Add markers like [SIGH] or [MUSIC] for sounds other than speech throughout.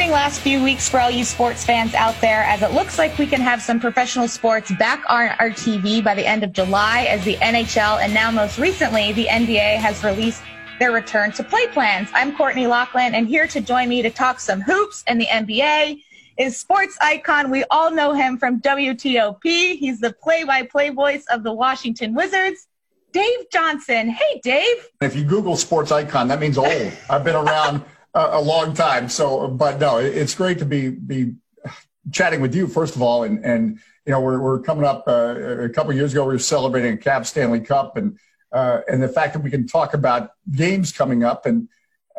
exciting last few weeks for all you sports fans out there as it looks like we can have some professional sports back on our TV by the end of July as the NHL and now most recently the NBA has released their return to play plans. I'm Courtney Laughlin and here to join me to talk some hoops and the NBA is sports icon. We all know him from WTOP. He's the play-by-play voice of the Washington Wizards. Dave Johnson. Hey, Dave. If you Google sports icon, that means old. I've been around a, a, long time. So, but no, it's great to be be chatting with you first of all, and and you know we're we're coming up uh, a couple years ago. We were celebrating a Cap Stanley Cup, and uh, and the fact that we can talk about games coming up, and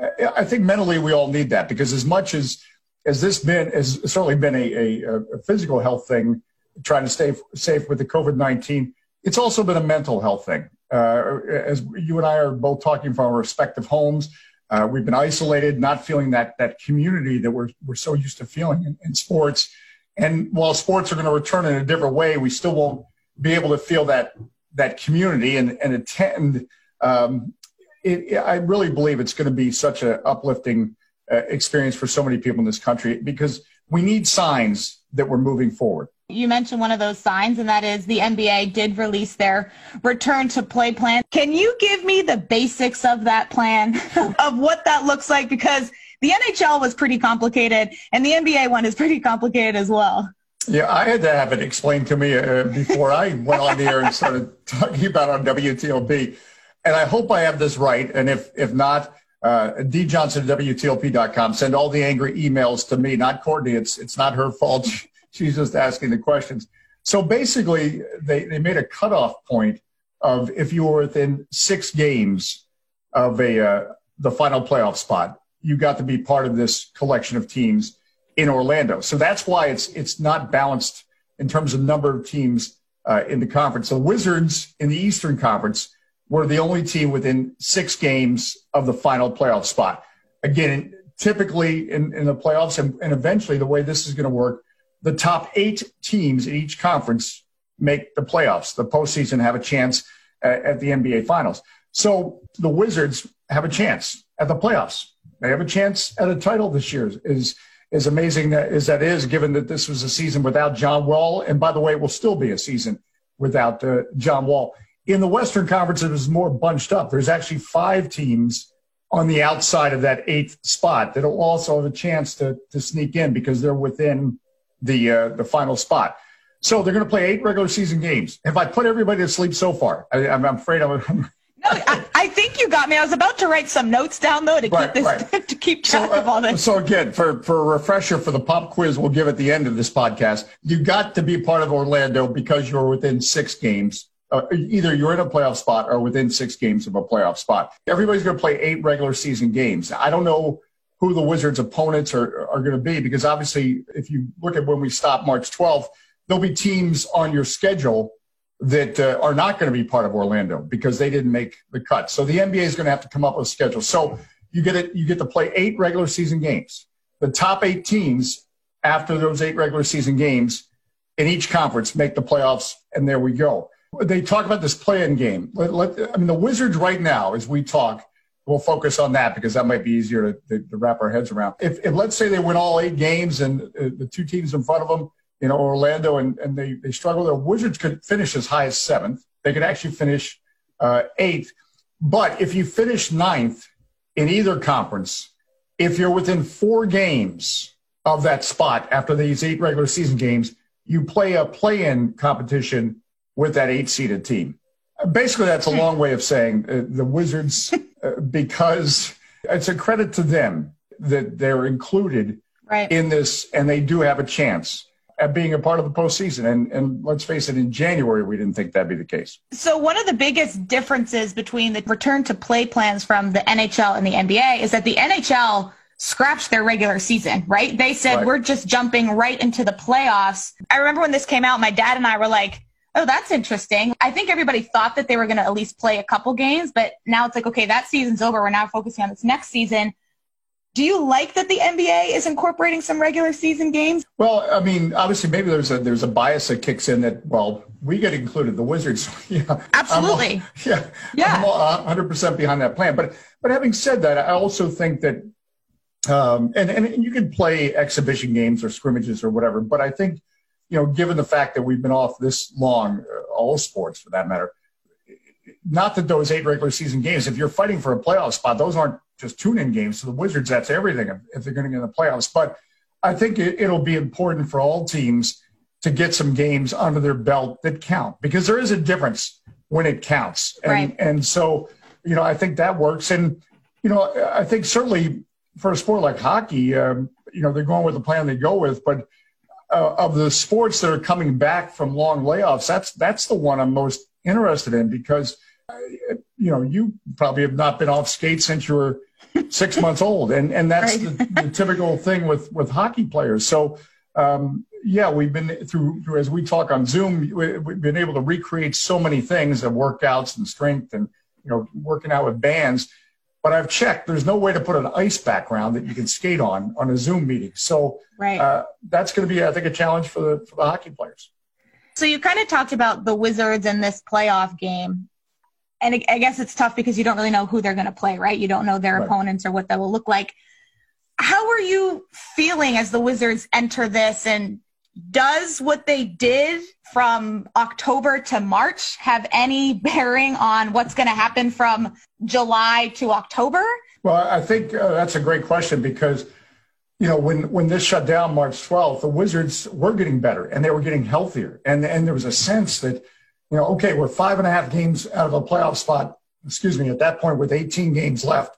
uh, I think mentally we all need that because as much as as this been has certainly been a, a, a physical health thing, trying to stay safe with the COVID nineteen. It's also been a mental health thing. Uh, as you and I are both talking from our respective homes, uh, we've been isolated, not feeling that that community that we're we're so used to feeling in, in sports. And while sports are going to return in a different way, we still won't be able to feel that that community and and attend. Um, it, I really believe it's going to be such an uplifting uh, experience for so many people in this country because we need signs that we're moving forward you mentioned one of those signs, and that is the NBA did release their return to play plan. Can you give me the basics of that plan, [LAUGHS] of what that looks like? Because the NHL was pretty complicated, and the NBA one is pretty complicated as well. Yeah, I had to have it explained to me uh, before I went on the air and started [LAUGHS] talking about on WTOP. And I hope I have this right. And if if not, uh, djohnson at WTOP.com. Send all the angry emails to me, not Courtney. It's it's not her fault. [LAUGHS] She's just asking the questions. So basically, they, they made a cutoff point of if you were within six games of a uh, the final playoff spot, you got to be part of this collection of teams in Orlando. So that's why it's it's not balanced in terms of number of teams uh, in the conference. The Wizards in the Eastern Conference were the only team within six games of the final playoff spot. Again, typically in, in the playoffs and, and eventually the way this is going to work the top eight teams in each conference make the playoffs, the postseason, have a chance at, at the NBA Finals. So the Wizards have a chance at the playoffs. They have a chance at a title this year. Is as amazing as that is, given that this was a season without John Wall, and by the way, it will still be a season without uh, John Wall. In the Western Conference, it was more bunched up. There's actually five teams on the outside of that eighth spot that will also have a chance to to sneak in because they're within the uh, the final spot. So they're going to play eight regular season games. Have I put everybody to sleep so far? I, am afraid I'm. no, I, I, think you got me. I was about to write some notes down though to right, keep this right. [LAUGHS] to keep track so, uh, of all this. So again, for for a refresher for the pop quiz we'll give at the end of this podcast, you got to be part of Orlando because you're within six games. Uh, either you're in a playoff spot or within six games of a playoff spot. Everybody's going to play eight regular season games. I don't know who the Wizards' opponents are, are going to be. Because obviously, if you look at when we stop March 12th, there'll be teams on your schedule that uh, are not going to be part of Orlando because they didn't make the cut. So the NBA is going to have to come up with a schedule. So you get it. You get to play eight regular season games. The top eight teams after those eight regular season games in each conference make the playoffs, and there we go. They talk about this play-in game. Let, let, I mean, the Wizards right now, as we talk, we'll focus on that because that might be easier to, to, to wrap our heads around. If, if, let's say they win all eight games and uh, the two teams in front of them, you know, Orlando and, and they, they struggle, the Wizards could finish as high as seventh. They could actually finish uh, eighth. But if you finish ninth in either conference, if you're within four games of that spot after these eight regular season games, you play a play-in competition with that eight-seeded team. Basically, that's a long way of saying uh, the Wizards [LAUGHS] because it's a credit to them that they're included right. in this and they do have a chance at being a part of the postseason. And, and let's face it, in January, we didn't think that'd be the case. So, one of the biggest differences between the return to play plans from the NHL and the NBA is that the NHL scratched their regular season, right? They said, right. we're just jumping right into the playoffs. I remember when this came out, my dad and I were like, oh, that's interesting. I think everybody thought that they were going to at least play a couple games, but now it's like, okay, that season's over. We're now focusing on this next season. Do you like that the NBA is incorporating some regular season games? Well, I mean, obviously, maybe there's a there's a bias that kicks in that well, we get included, the Wizards. [LAUGHS] yeah, absolutely. All, [LAUGHS] yeah, yeah. I'm 100 percent behind that plan. But but having said that, I also think that Um, and, and you can play exhibition games or scrimmages or whatever. But I think, you know, given the fact that we've been off this long, uh, all sports for that matter, not that those eight regular season games, if you're fighting for a playoff spot, those aren't just tune in games. So the Wizards, that's everything if they're going to get in the playoffs. But I think it, it'll be important for all teams to get some games under their belt that count because there is a difference when it counts. And, right. and so, you know, I think that works. And, you know, I think certainly for a sport like hockey, um, you know, they're going with the plan they go with. But uh, of the sports that are coming back from long layoffs, that's that's the one I'm most interested in because, uh, you know, you probably have not been off skates since you were six months old, and and that's right. the, the, typical thing with with hockey players. So. Um, yeah, we've been through, through, as we talk on Zoom, we've been able to recreate so many things of workouts and strength and, you know, working out with bands but I've checked. There's no way to put an ice background that you can skate on on a Zoom meeting. So right. uh, that's going to be, I think, a challenge for the for the hockey players. So you kind of talked about the Wizards in this playoff game, and I guess it's tough because you don't really know who they're going to play, right? You don't know their right. opponents or what that will look like. How are you feeling as the Wizards enter this, and does what they did from October to March have any [LAUGHS] bearing on what's going to happen from July to October? Well, I think uh, that's a great question because, you know, when, when this shut down March 12th, the Wizards were getting better and they were getting healthier. And, and there was a sense that, you know, okay, we're five and a half games out of a playoff spot, excuse me, at that point with 18 games left.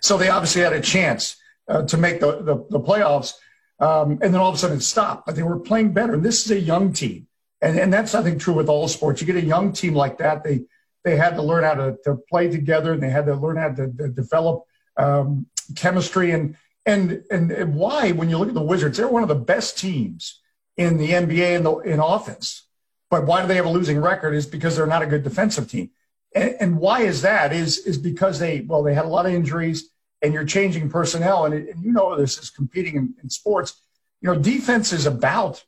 So they obviously had a chance uh, to make the, the, the playoffs. Um, and then all of a sudden it stopped, but they were playing better. And this is a young team. And, and that's, I think, true with all sports. You get a young team like that, they, they had to learn how to, to play together and they had to learn how to, to develop um, chemistry. And, and, and why, when you look at the Wizards, they're one of the best teams in the NBA in, the, in offense. But why do they have a losing record is because they're not a good defensive team. And, and why is that is, is because they, well, they had a lot of injuries and you're changing personnel. And, it, and you know this is competing in, in sports. You know, defense is about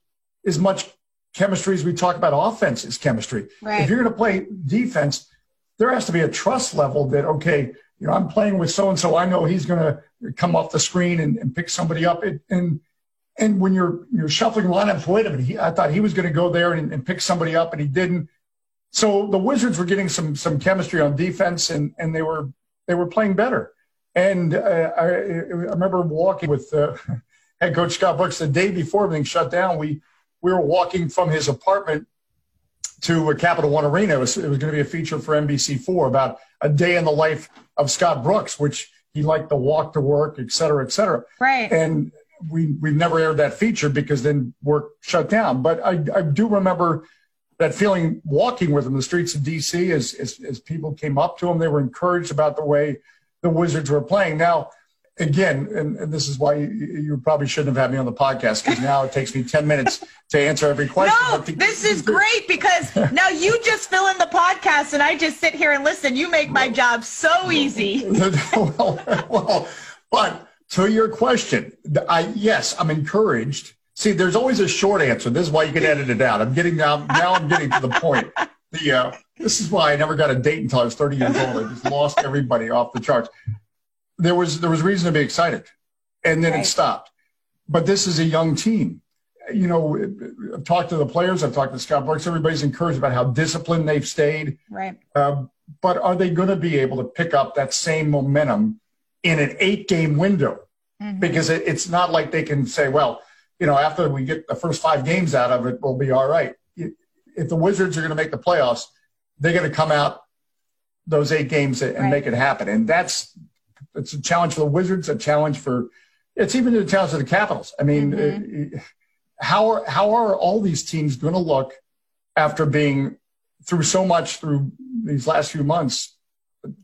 as much chemistry as we talk about offense is chemistry. Right. If you're going to play defense, there has to be a trust level that, okay, you know, I'm playing with so and so. I know he's going to come off the screen and, and pick somebody up. It, and and when you're you're shuffling lineups, wait a minute, he, I thought he was going to go there and, and pick somebody up, and he didn't. So the Wizards were getting some some chemistry on defense, and and they were they were playing better. And uh, I, I, remember walking with uh, [LAUGHS] head coach Scott Brooks the day before everything shut down. We we were walking from his apartment to a Capital One Arena. It was, it was going to be a feature for NBC4 about a day in the life of Scott Brooks, which he liked to walk to work, et cetera, et cetera. Right. And we we've never aired that feature because then work shut down. But I, I do remember that feeling walking with him the streets of DC as, as, as people came up to him. They were encouraged about the way the Wizards were playing. Now, again, and, and, this is why you, you, probably shouldn't have had me on the podcast because now it takes me 10 minutes to answer every [LAUGHS] question. No, this is great because [LAUGHS] now you just fill in the podcast and I just sit here and listen. You make my job so easy. [LAUGHS] well, well, but to your question, I, yes, I'm encouraged. See, there's always a short answer. This is why you can edit it out. I'm getting now, now I'm getting to the point. The, uh, this is why I never got a date until I was 30 years old. I just lost [LAUGHS] everybody off the charts. There was there was reason to be excited, and then right. it stopped. But this is a young team. You know, I've talked to the players. I've talked to Scott Brooks. Everybody's encouraged about how disciplined they've stayed. Right. Uh, but are they going to be able to pick up that same momentum in an eight-game window? Mm-hmm. Because it, it's not like they can say, well, you know, after we get the first five games out of it, we'll be all right. If the Wizards are going to make the playoffs, they're going to come out those eight games and right. make it happen. And that's it's a challenge for the Wizards, a challenge for it's even a challenge for the Capitals. I mean, mm-hmm. Uh, how are how are all these teams going to look after being through so much through these last few months?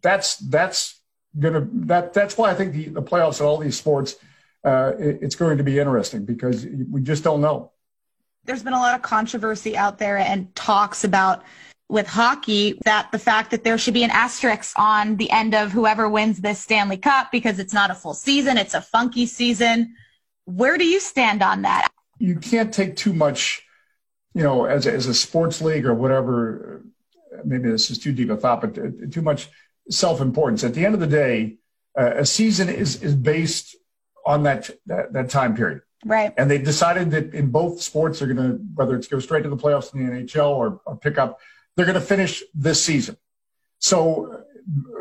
That's that's gonna that that's why I think the, the playoffs in all these sports uh, it, it's going to be interesting because we just don't know. There's been a lot of controversy out there and talks about with hockey that the fact that there should be an asterisk on the end of whoever wins this Stanley Cup because it's not a full season, it's a funky season. Where do you stand on that? You can't take too much, you know, as a, as a sports league or whatever. Maybe this is too deep a thought, but too much self importance. At the end of the day, uh, a season is is based on that, that, that time period. Right. And they decided that in both sports, they're going to, whether it's go straight to the playoffs in the NHL or, or pick up, they're going to finish this season. So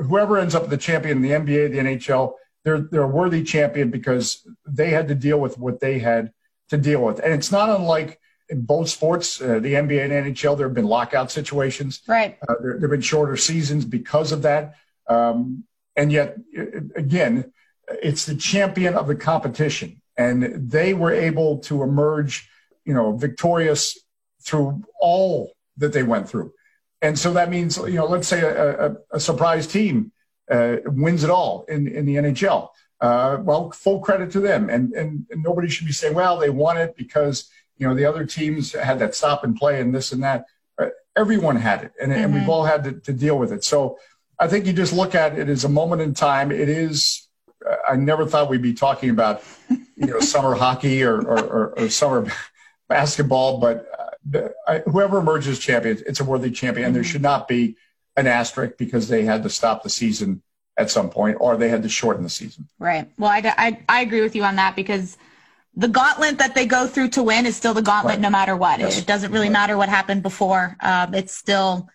whoever ends up the champion in the NBA, the NHL, they're, they're a worthy champion because they had to deal with what they had to deal with. And it's not unlike in both sports, uh, the NBA and NHL, there have been lockout situations. Right. Uh, there, there, have been shorter seasons because of that. Um, and yet, again, it's the champion of the competition. And they were able to emerge, you know, victorious through all that they went through. And so that means, you know, let's say a, a, a surprise team uh, wins it all in, in the NHL. Uh, well, full credit to them. And, and, and nobody should be saying, well, they won it because, you know, the other teams had that stop and play and this and that. Uh, everyone had it, and, mm-hmm. and we've mm-hmm. all had to, to, deal with it. So I think you just look at it as a moment in time. It is. I never thought we'd be talking about, you know, summer hockey or, or, or, or summer basketball, but uh, I, whoever emerges champion, it's a worthy champion. Mm-hmm. There should not be an asterisk because they had to stop the season at some point or they had to shorten the season. Right. Well, I, I, I agree with you on that because the gauntlet that they go through to win is still the gauntlet right. no matter what. Yes. It, doesn't really right. matter what happened before. Um, it's still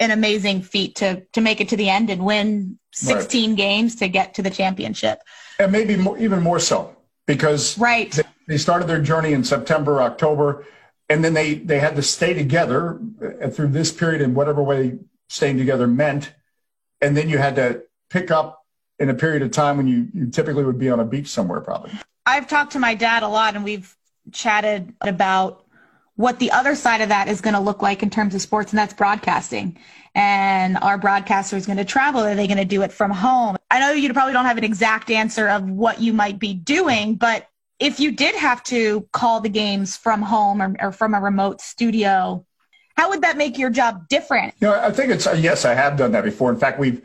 an amazing feat to to make it to the end and win 16 right. games to get to the championship. And maybe more, even more so because right. They, they started their journey in September, October, and then they they had to stay together uh, through this period in whatever way staying together meant, and then you had to pick up in a period of time when you, you typically would be on a beach somewhere probably. I've talked to my dad a lot and we've chatted about what the other side of that is going to look like in terms of sports, and that's broadcasting. And our broadcaster is going to travel. Are they going to do it from home? I know you probably don't have an exact answer of what you might be doing, but if you did have to call the games from home or, or from a remote studio, how would that make your job different? You know, I think it's yes, I have done that before. In fact, we've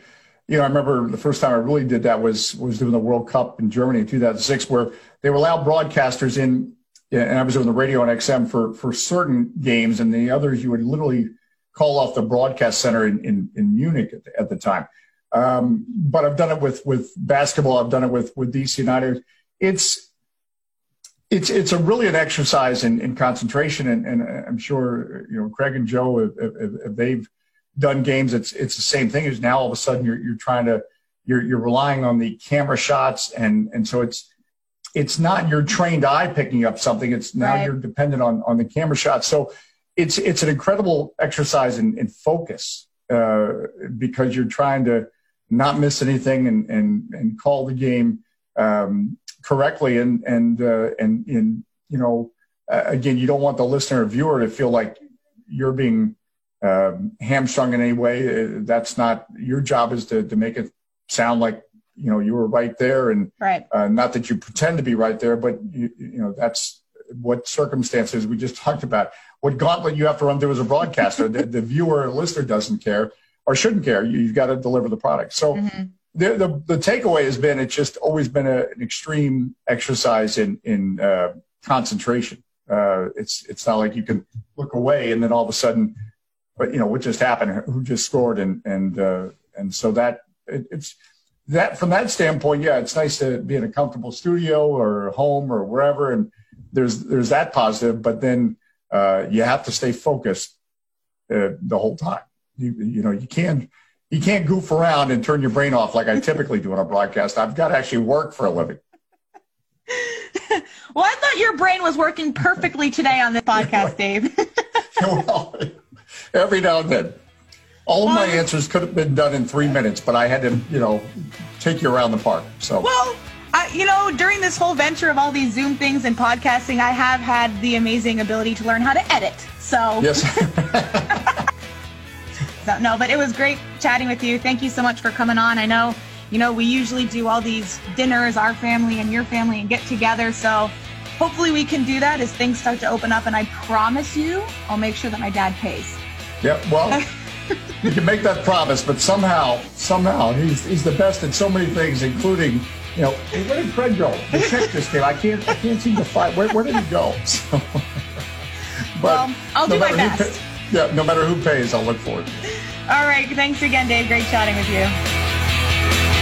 you know, I remember the first time I really did that was was doing the World Cup in Germany in 2006, where they were allowed broadcasters in, and I was doing the radio on XM for for certain games, and the others you would literally call off the broadcast center in in, in Munich at the, at the time. Um, but I've done it with with basketball. I've done it with with DC United. It's it's it's a really an exercise in, in concentration, and, and I'm sure you know Craig and Joe if, if, if they've done games, it's it's the same thing. Is now all of a sudden you're you're trying to you're you're relying on the camera shots, and and so it's it's not your trained eye picking up something. It's now right. you're dependent on on the camera shot. So it's it's an incredible exercise in, in focus uh, because you're trying to not miss anything and and and call the game um, correctly and and uh, and in you know uh, again you don't want the listener or viewer to feel like you're being um, hamstrung in any way. Uh, that's not your job. Is to to make it sound like you know you were right there, and right. Uh, not that you pretend to be right there, but you, you know that's what circumstances we just talked about. What gauntlet you have to run through as a broadcaster. the, the viewer or listener doesn't care or shouldn't care. You, have got to deliver the product. So. Mm-hmm. The, the, the, takeaway has been it's just always been a, an extreme exercise in in uh, concentration. Uh, it's it's not like you can look away and then all of a sudden but you know what just happened, who just scored, and and uh, and so that it, it's that from that standpoint, yeah, it's nice to be in a comfortable studio or home or wherever, and there's there's that positive, but then uh, you have to stay focused uh, the whole time. You you know you can't you can't goof around and turn your brain off like I [LAUGHS] typically do on a broadcast. I've got to actually work for a living. [LAUGHS] well, I thought your brain was working perfectly today on this [LAUGHS] podcast, Dave. well, every now and then. All of my answers could have been done in three minutes, but I had to, you know, take you around the park. So well, I, you know, during this whole venture of all these Zoom things and podcasting, I have had the amazing ability to learn how to edit. So yes. [LAUGHS] [LAUGHS] so, no, but it was great chatting with you. Thank you so much for coming on. I know, you know, we usually do all these dinners, our family and your family, and get together. So hopefully we can do that as things start to open up. And I promise you, I'll make sure that my dad pays. yep well, [LAUGHS] you can make that promise, but somehow, somehow, he's, he's the best at so many things, including, you know, where did Fred go? The check just came. I can't, I can't seem to find where, where did he go? [LAUGHS] So, but well, I'll no do my best. Pay, yeah, no matter who pays, I'll look for it. All right. Thanks again, Dave. Great chatting with you.